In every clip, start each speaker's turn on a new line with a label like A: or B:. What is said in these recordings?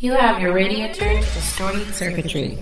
A: You have your radio turned to distorted circuitry.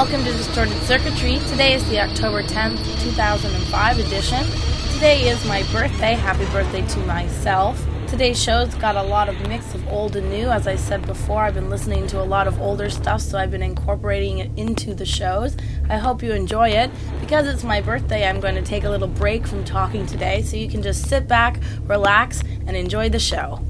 B: Welcome to Distorted Circuitry. Today is the October 10th, 2005 edition. Today is my birthday. Happy birthday to myself. Today's show's got a lot of mix of old and new. As I said before, I've been listening to a lot of older stuff, so I've been incorporating it into the shows. I hope you enjoy it. Because it's my birthday, I'm going to take a little break from talking today, so you can just sit back, relax, and enjoy the show.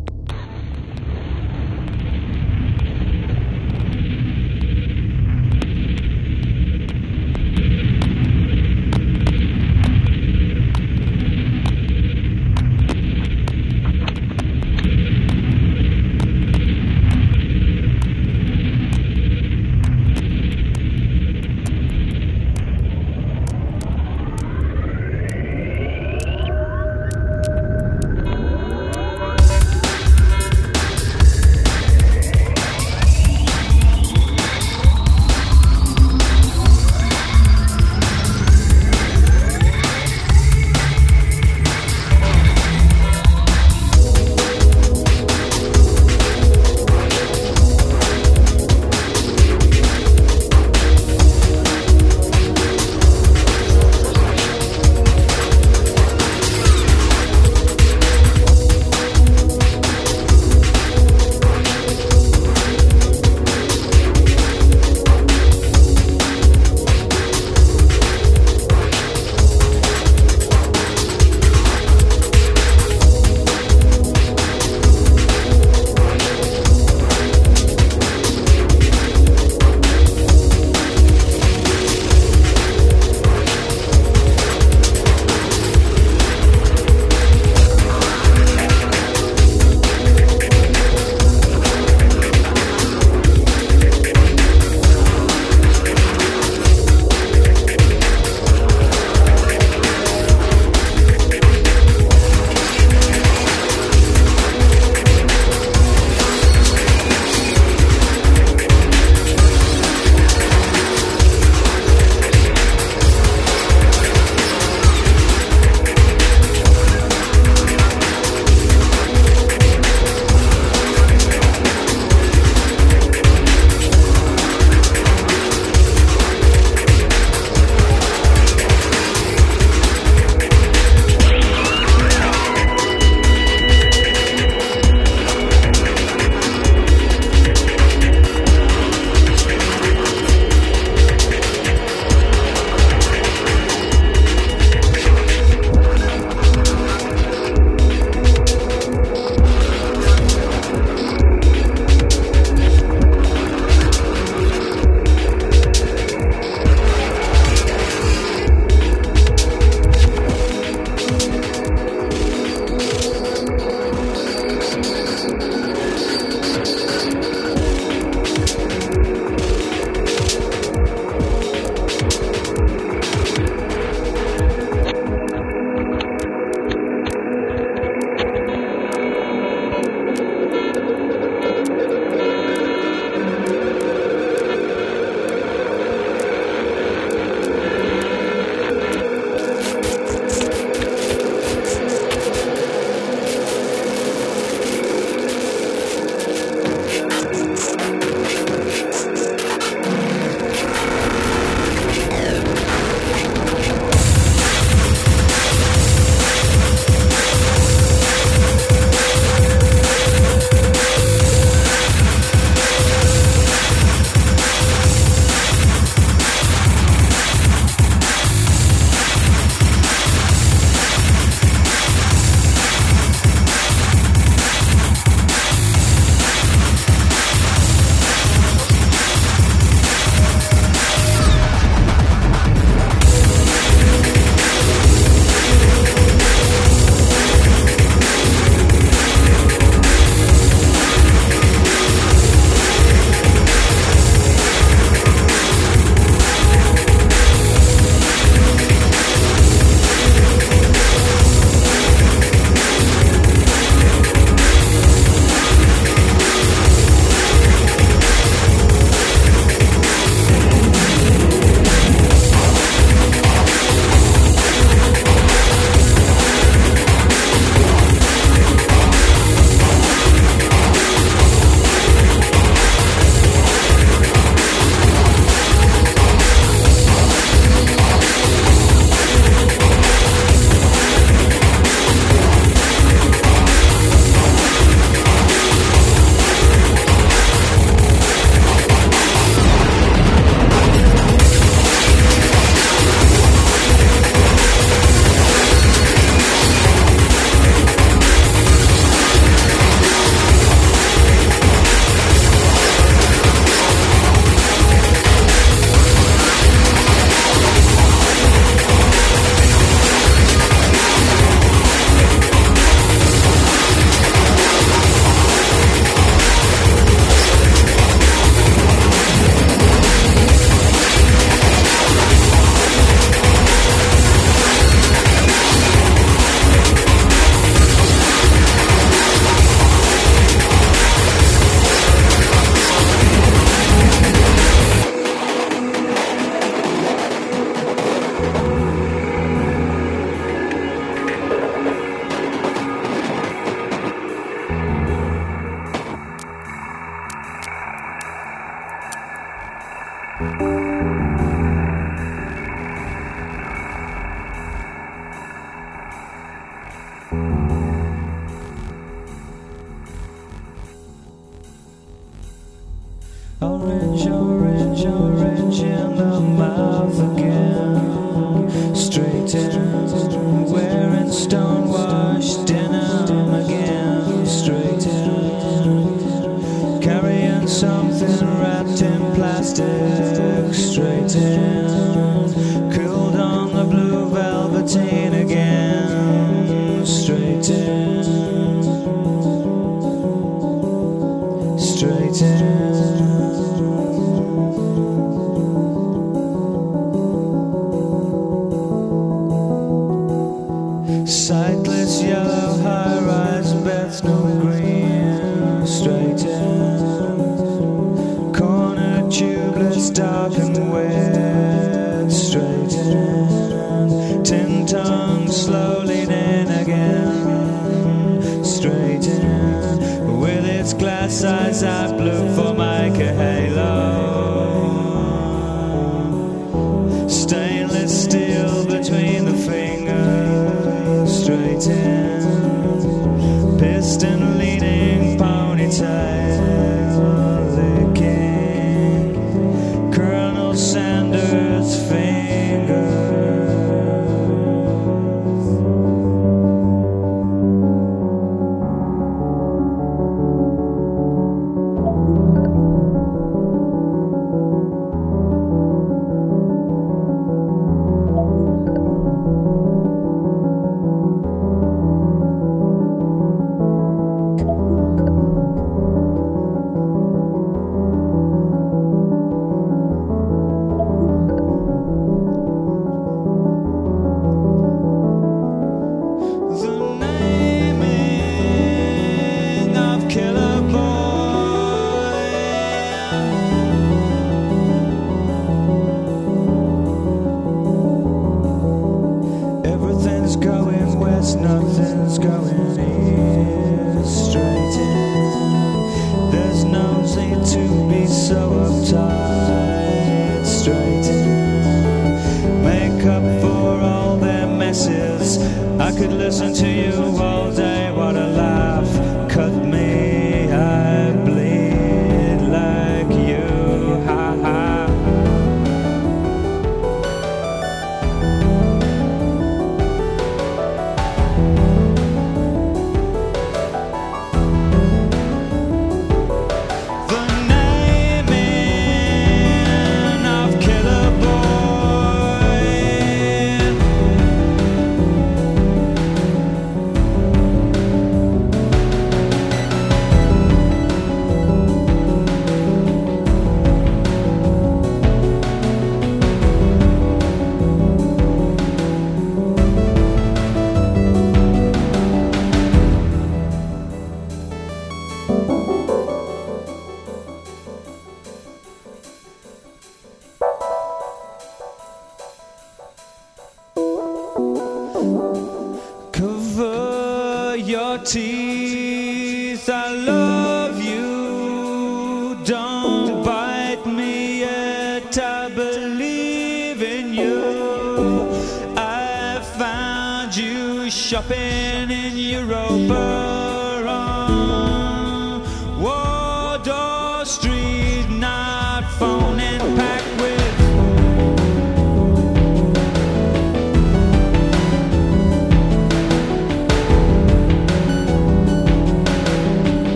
C: Eyes I blue for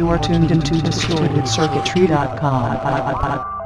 C: You
D: are tuned into DistortedCircuitry.com.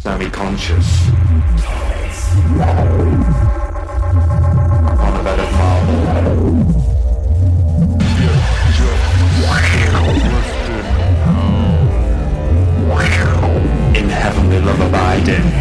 E: Semi-conscious, on a bed of marble. In heavenly love abiding.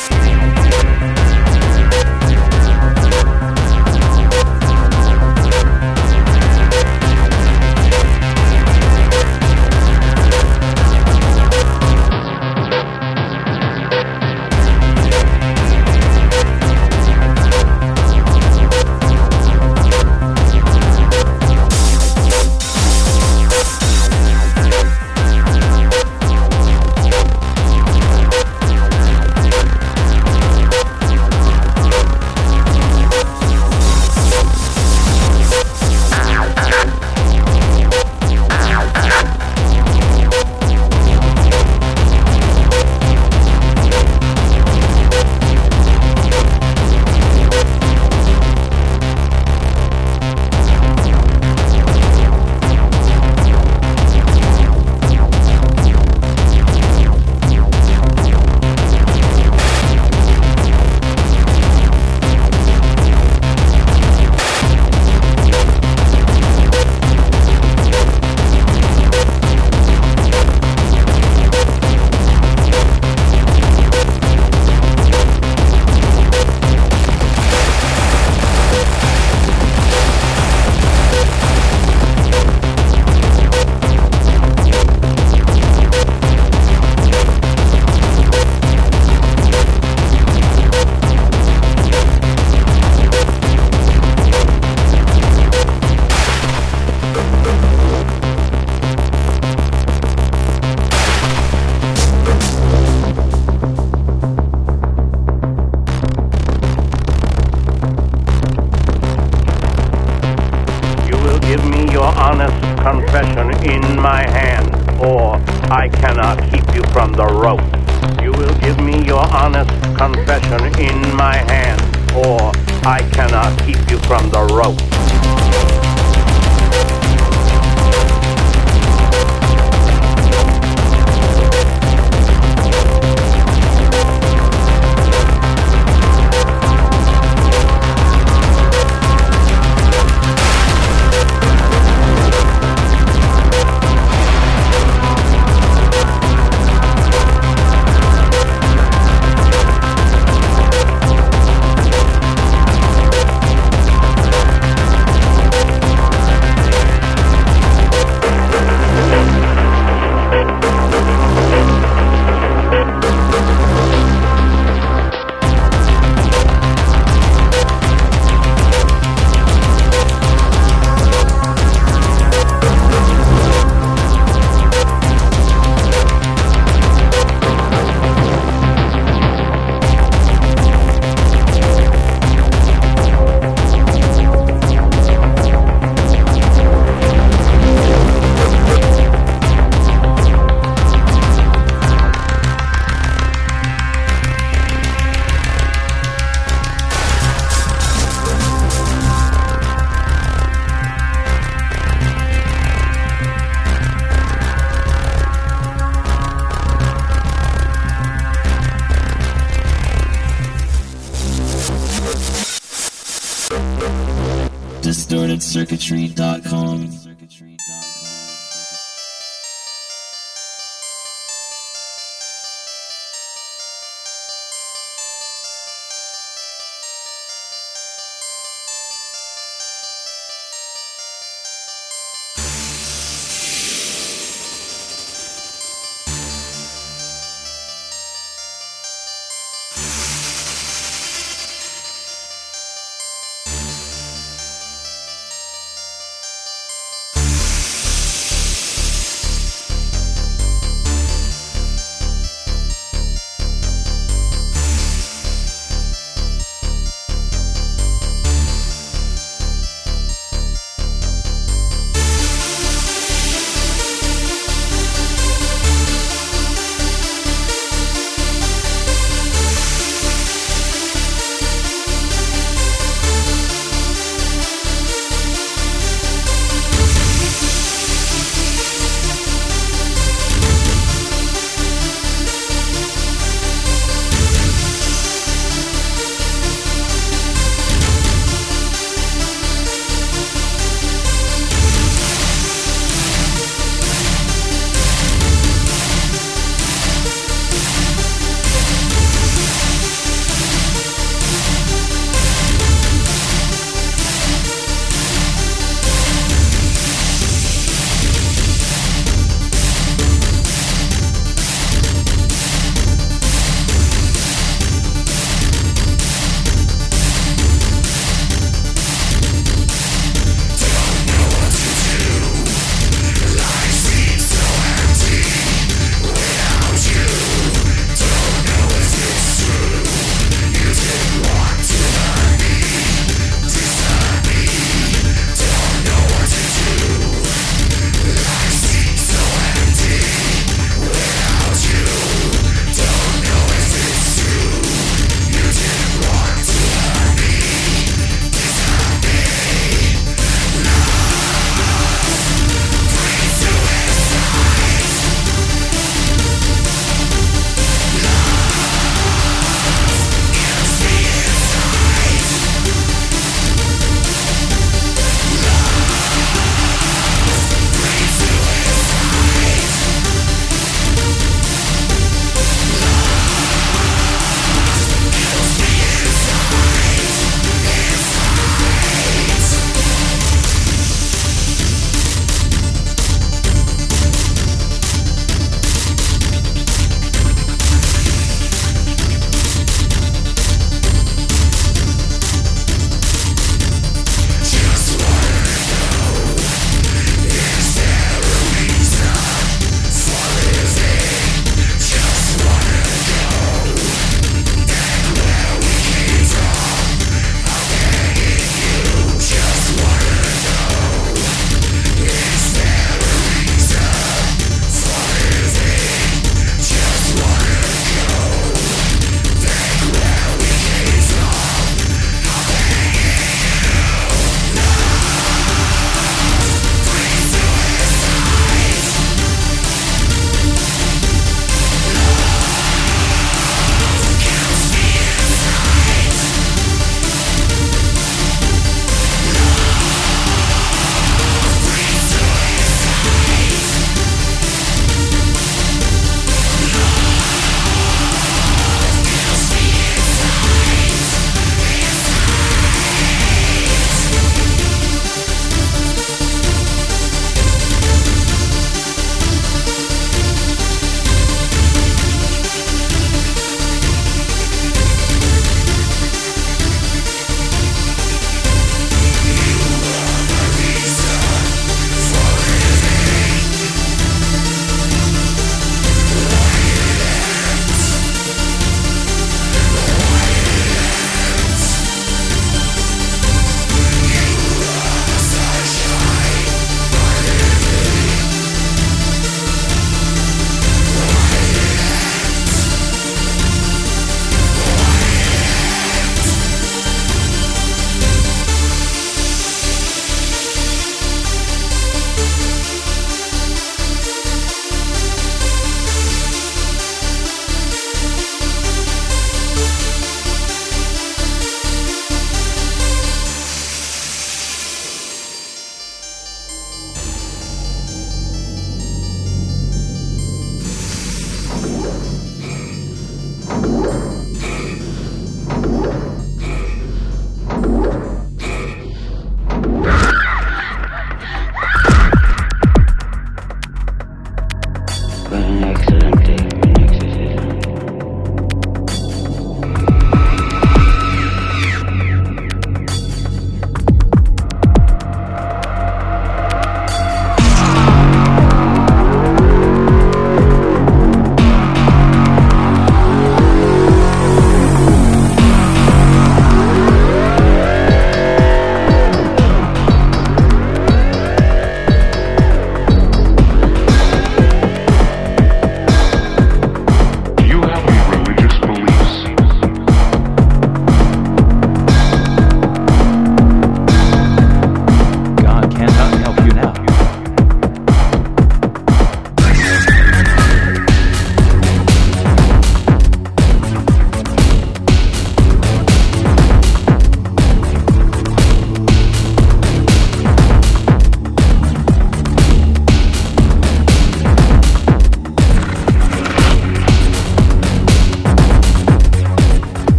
F: Satan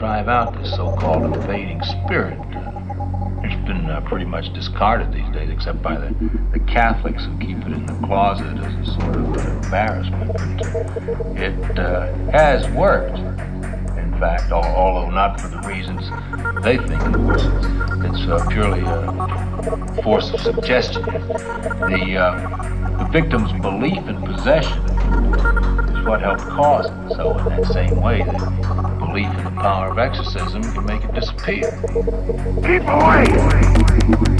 G: drive out this so-called invading spirit. Uh, it's been uh, pretty much discarded these days, except by the, the Catholics who keep it in the closet as a sort of an embarrassment. But it uh, has worked, in fact, al- although not for the reasons they think it was. It's uh, purely a force of suggestion. The uh, the victim's belief in possession is what helped cause it. So, in that same way, the belief in the power of exorcism can make it disappear.
H: Keep away!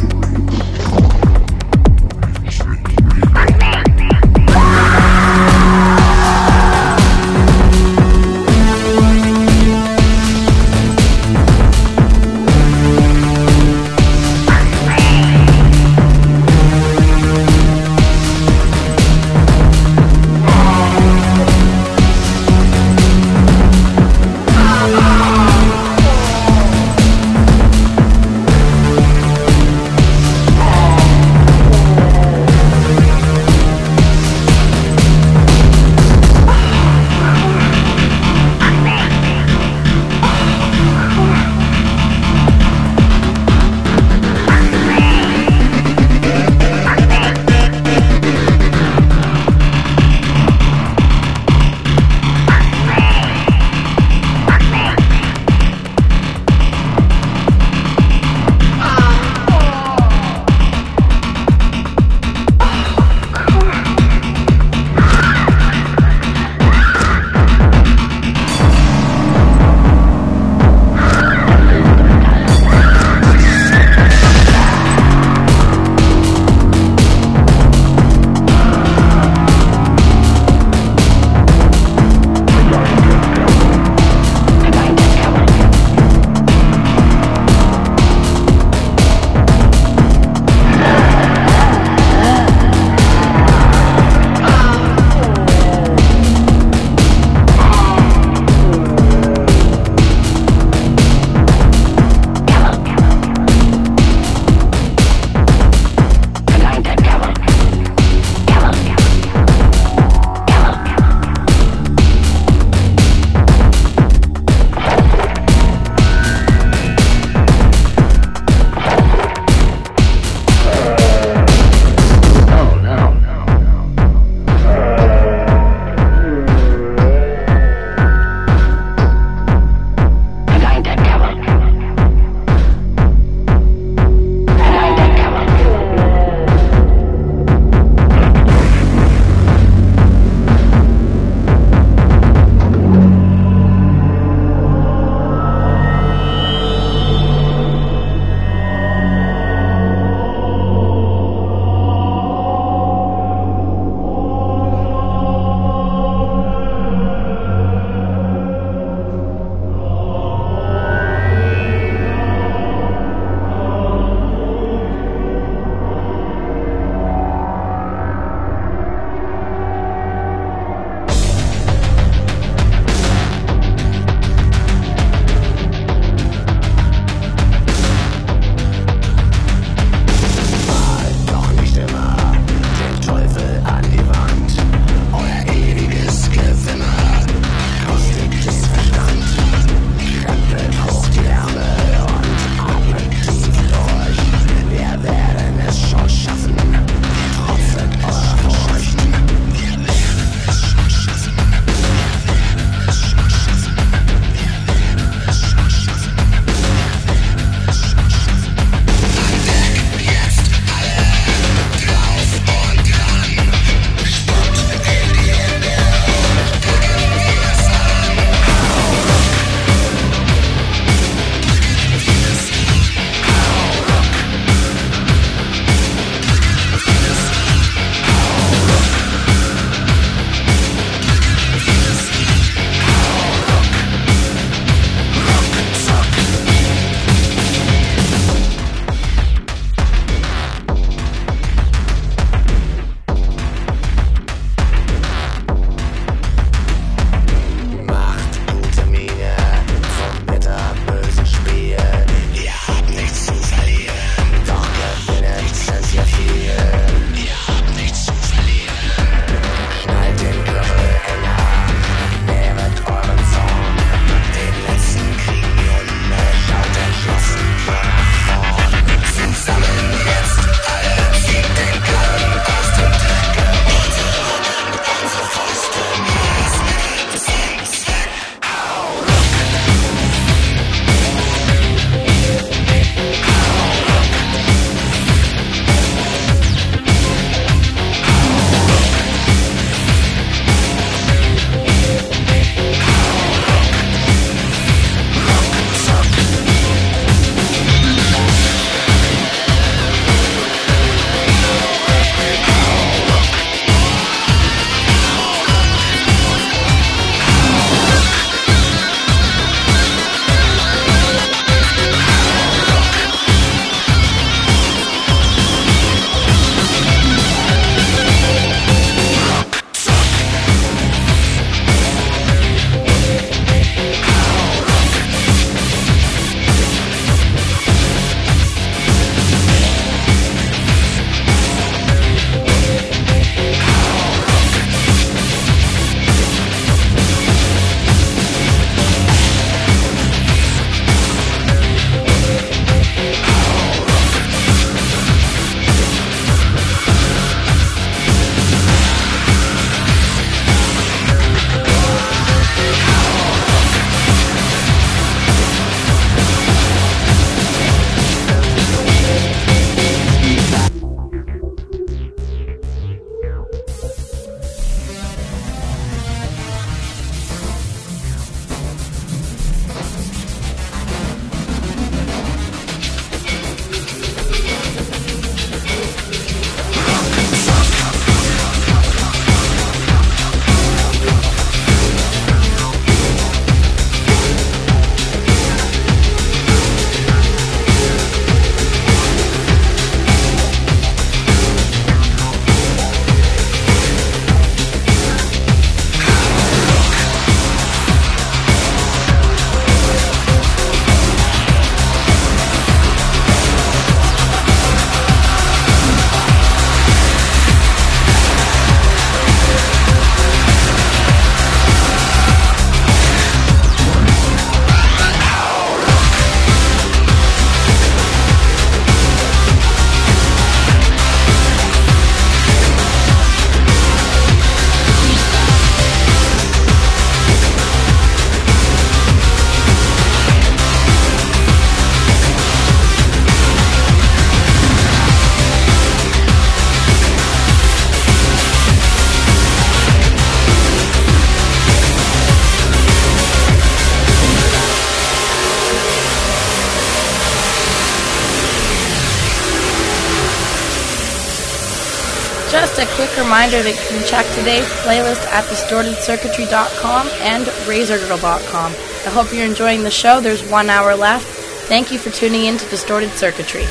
B: Reminder that you can check today's playlist at distortedcircuitry.com and razorgirdle.com. I hope you're enjoying the show. There's one hour left. Thank you for tuning in to Distorted Circuitry.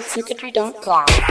A: To distortedcircuitry.com.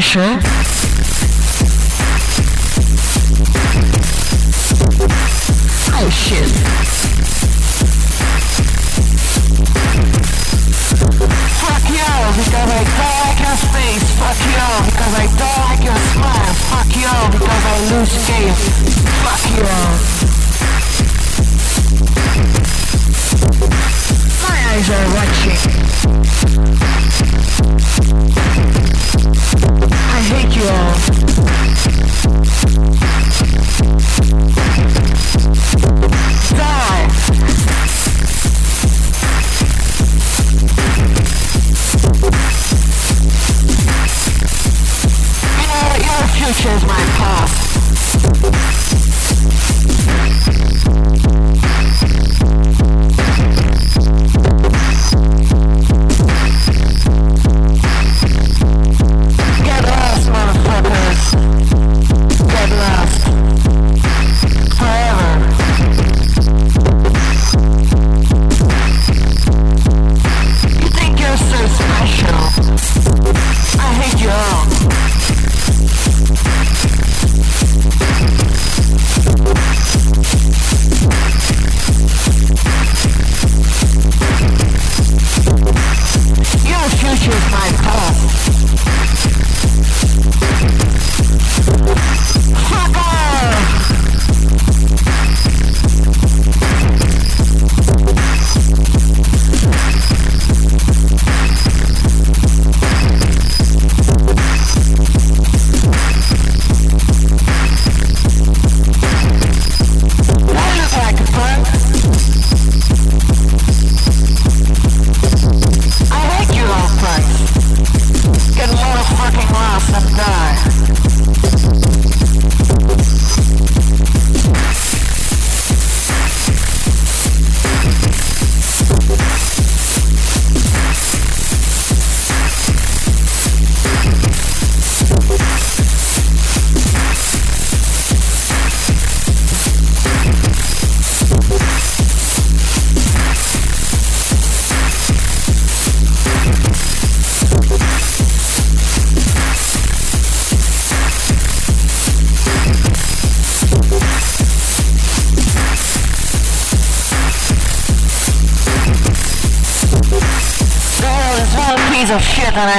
I: so Fuck off!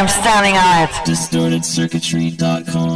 I: I'm standing on it.
J: DistortedCircuitry.com.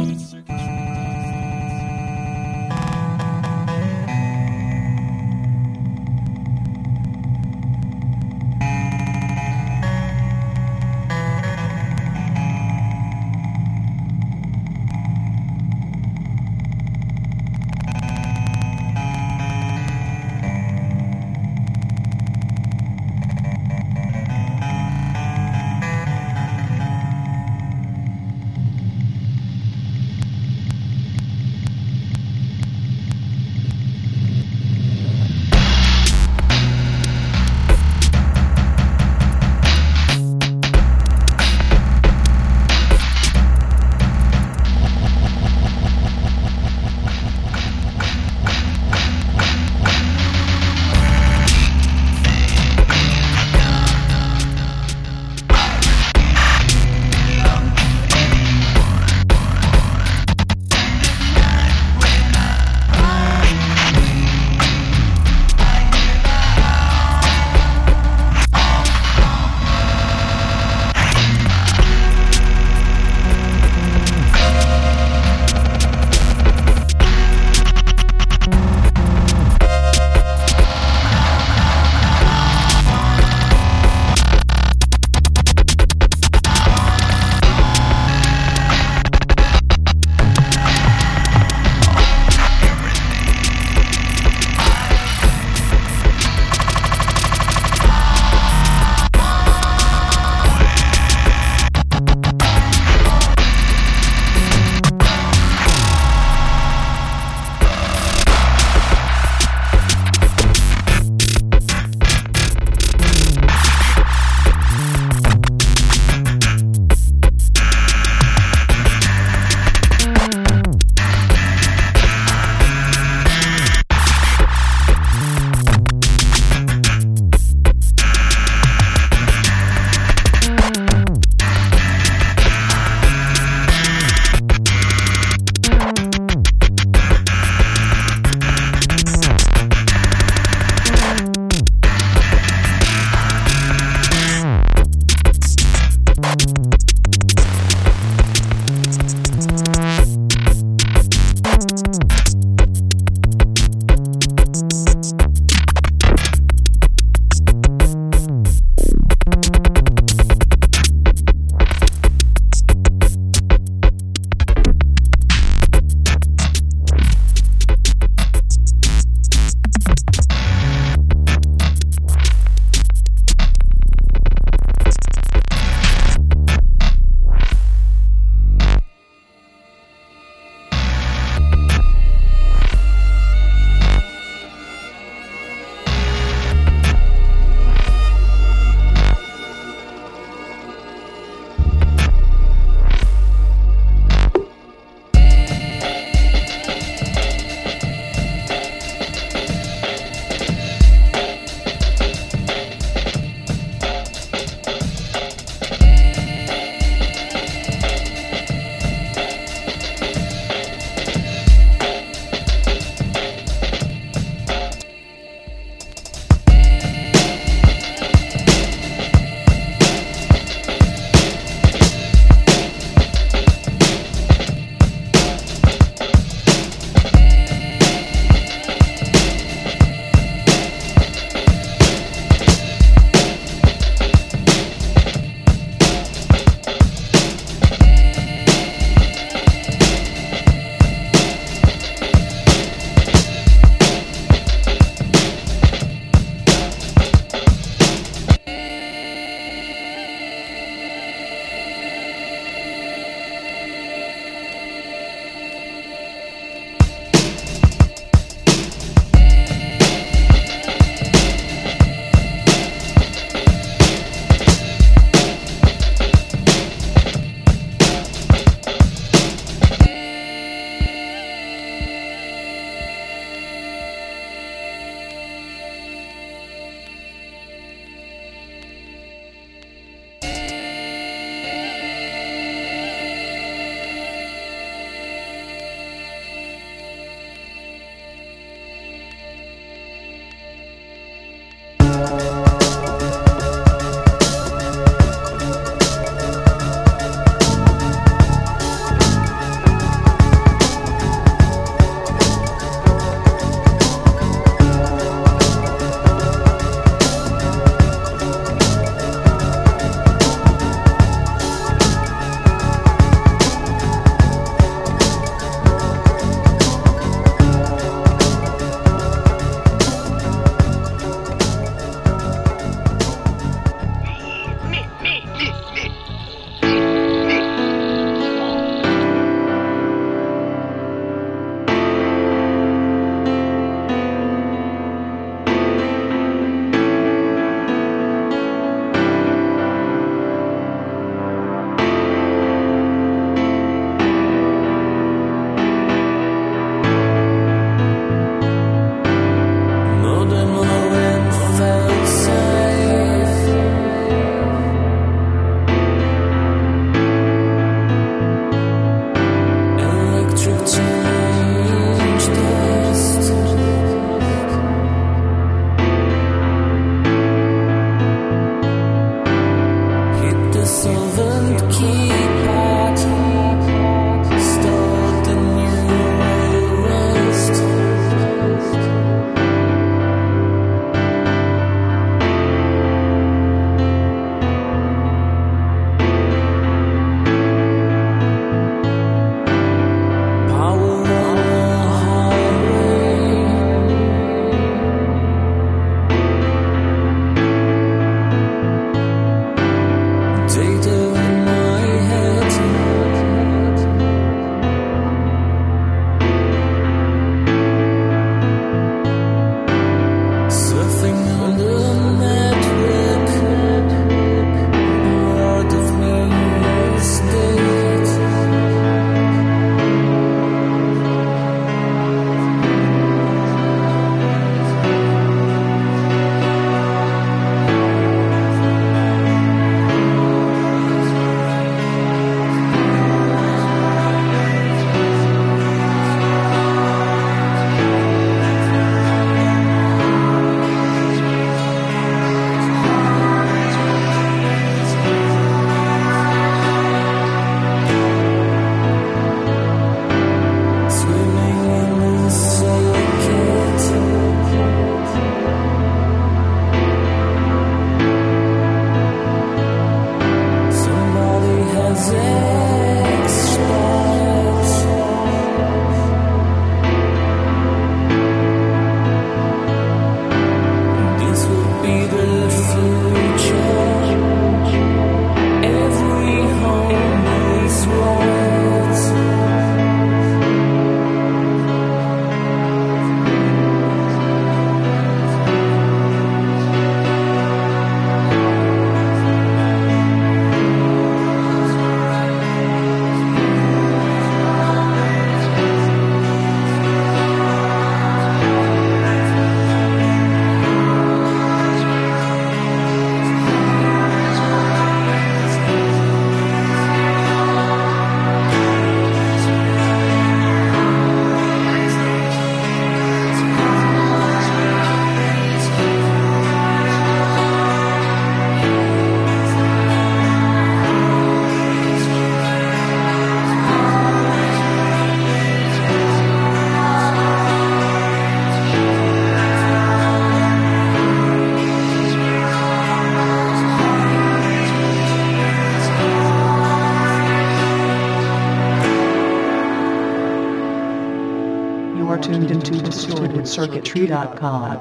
D: distortedcircuitry.com.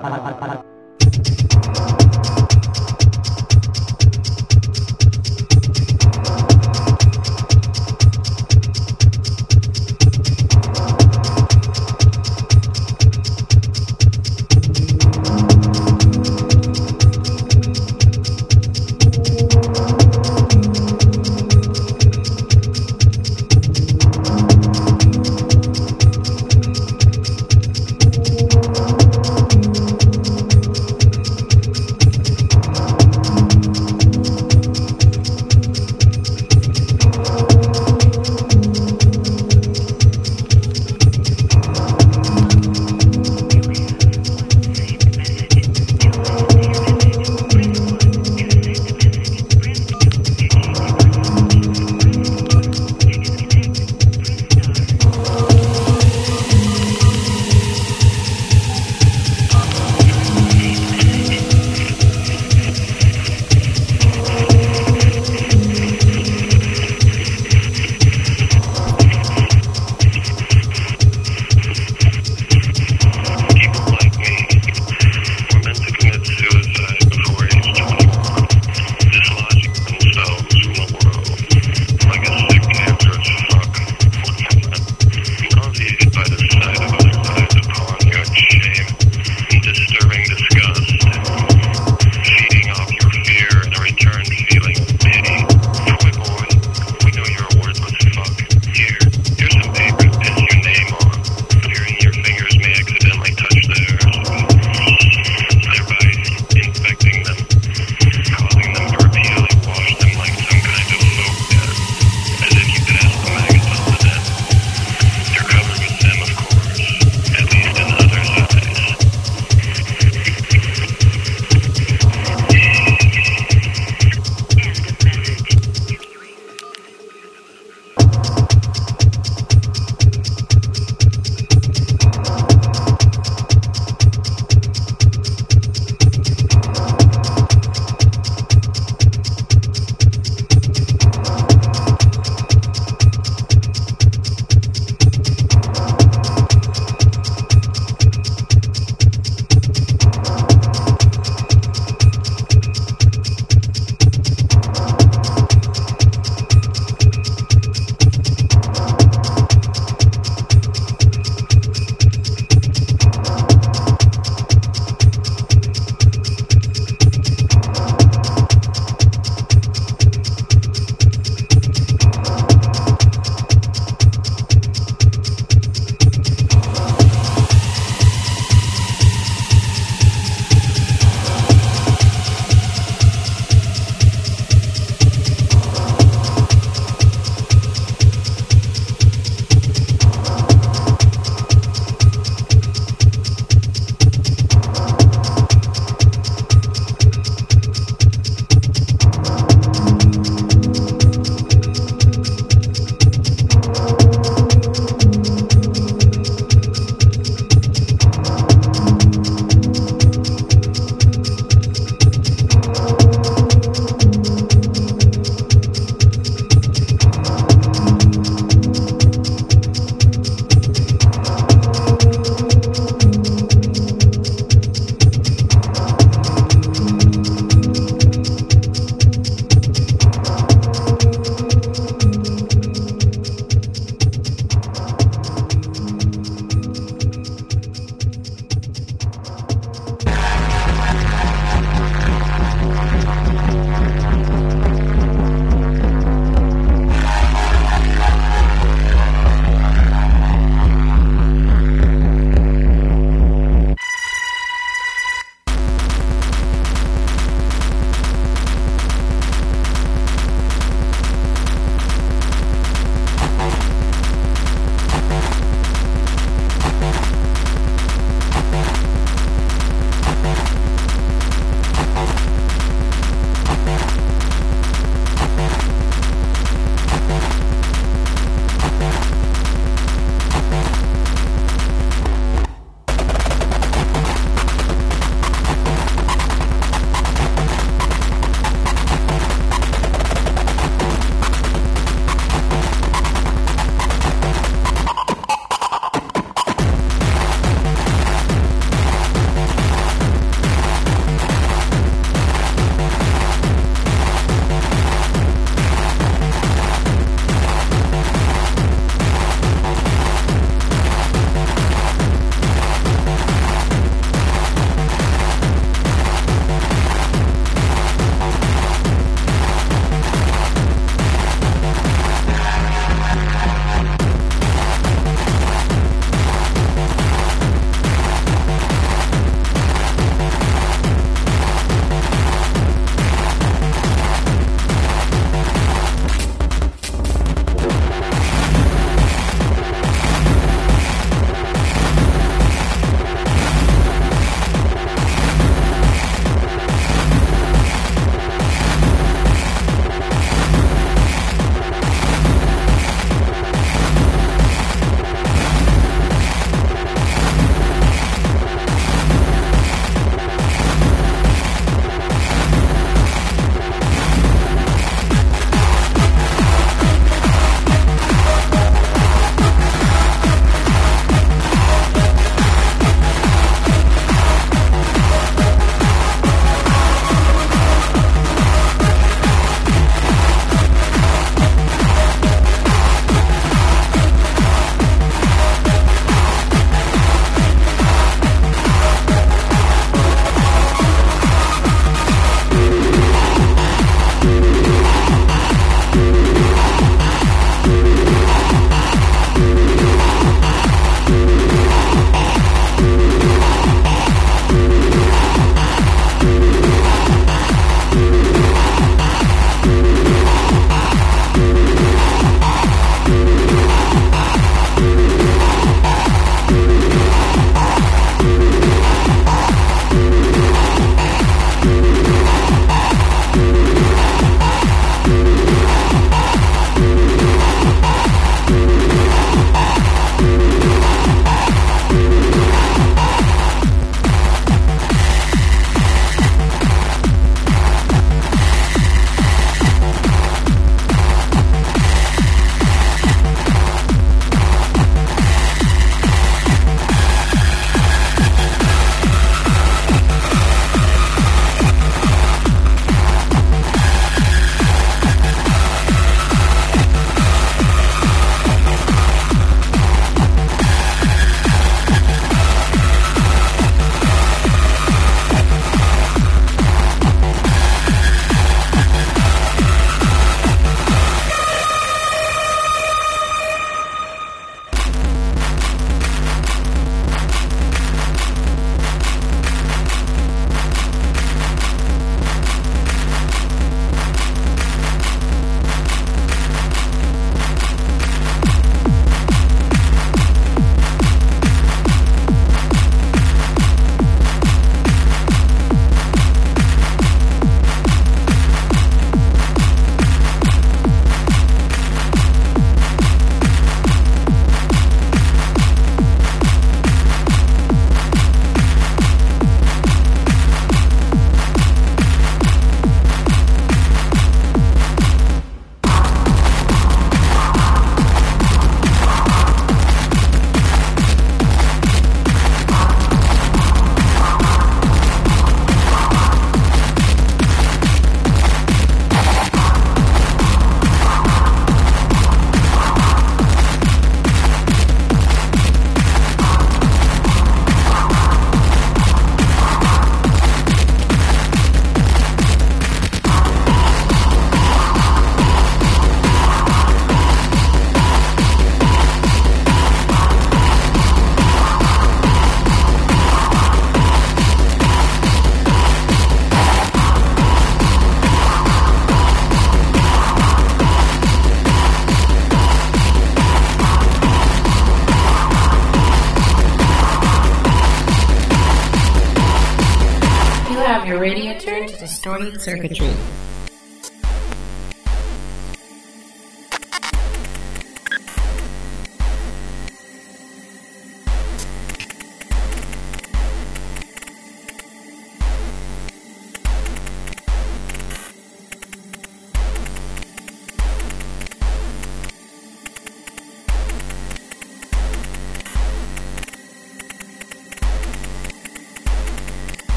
A: Distorted Circuitry.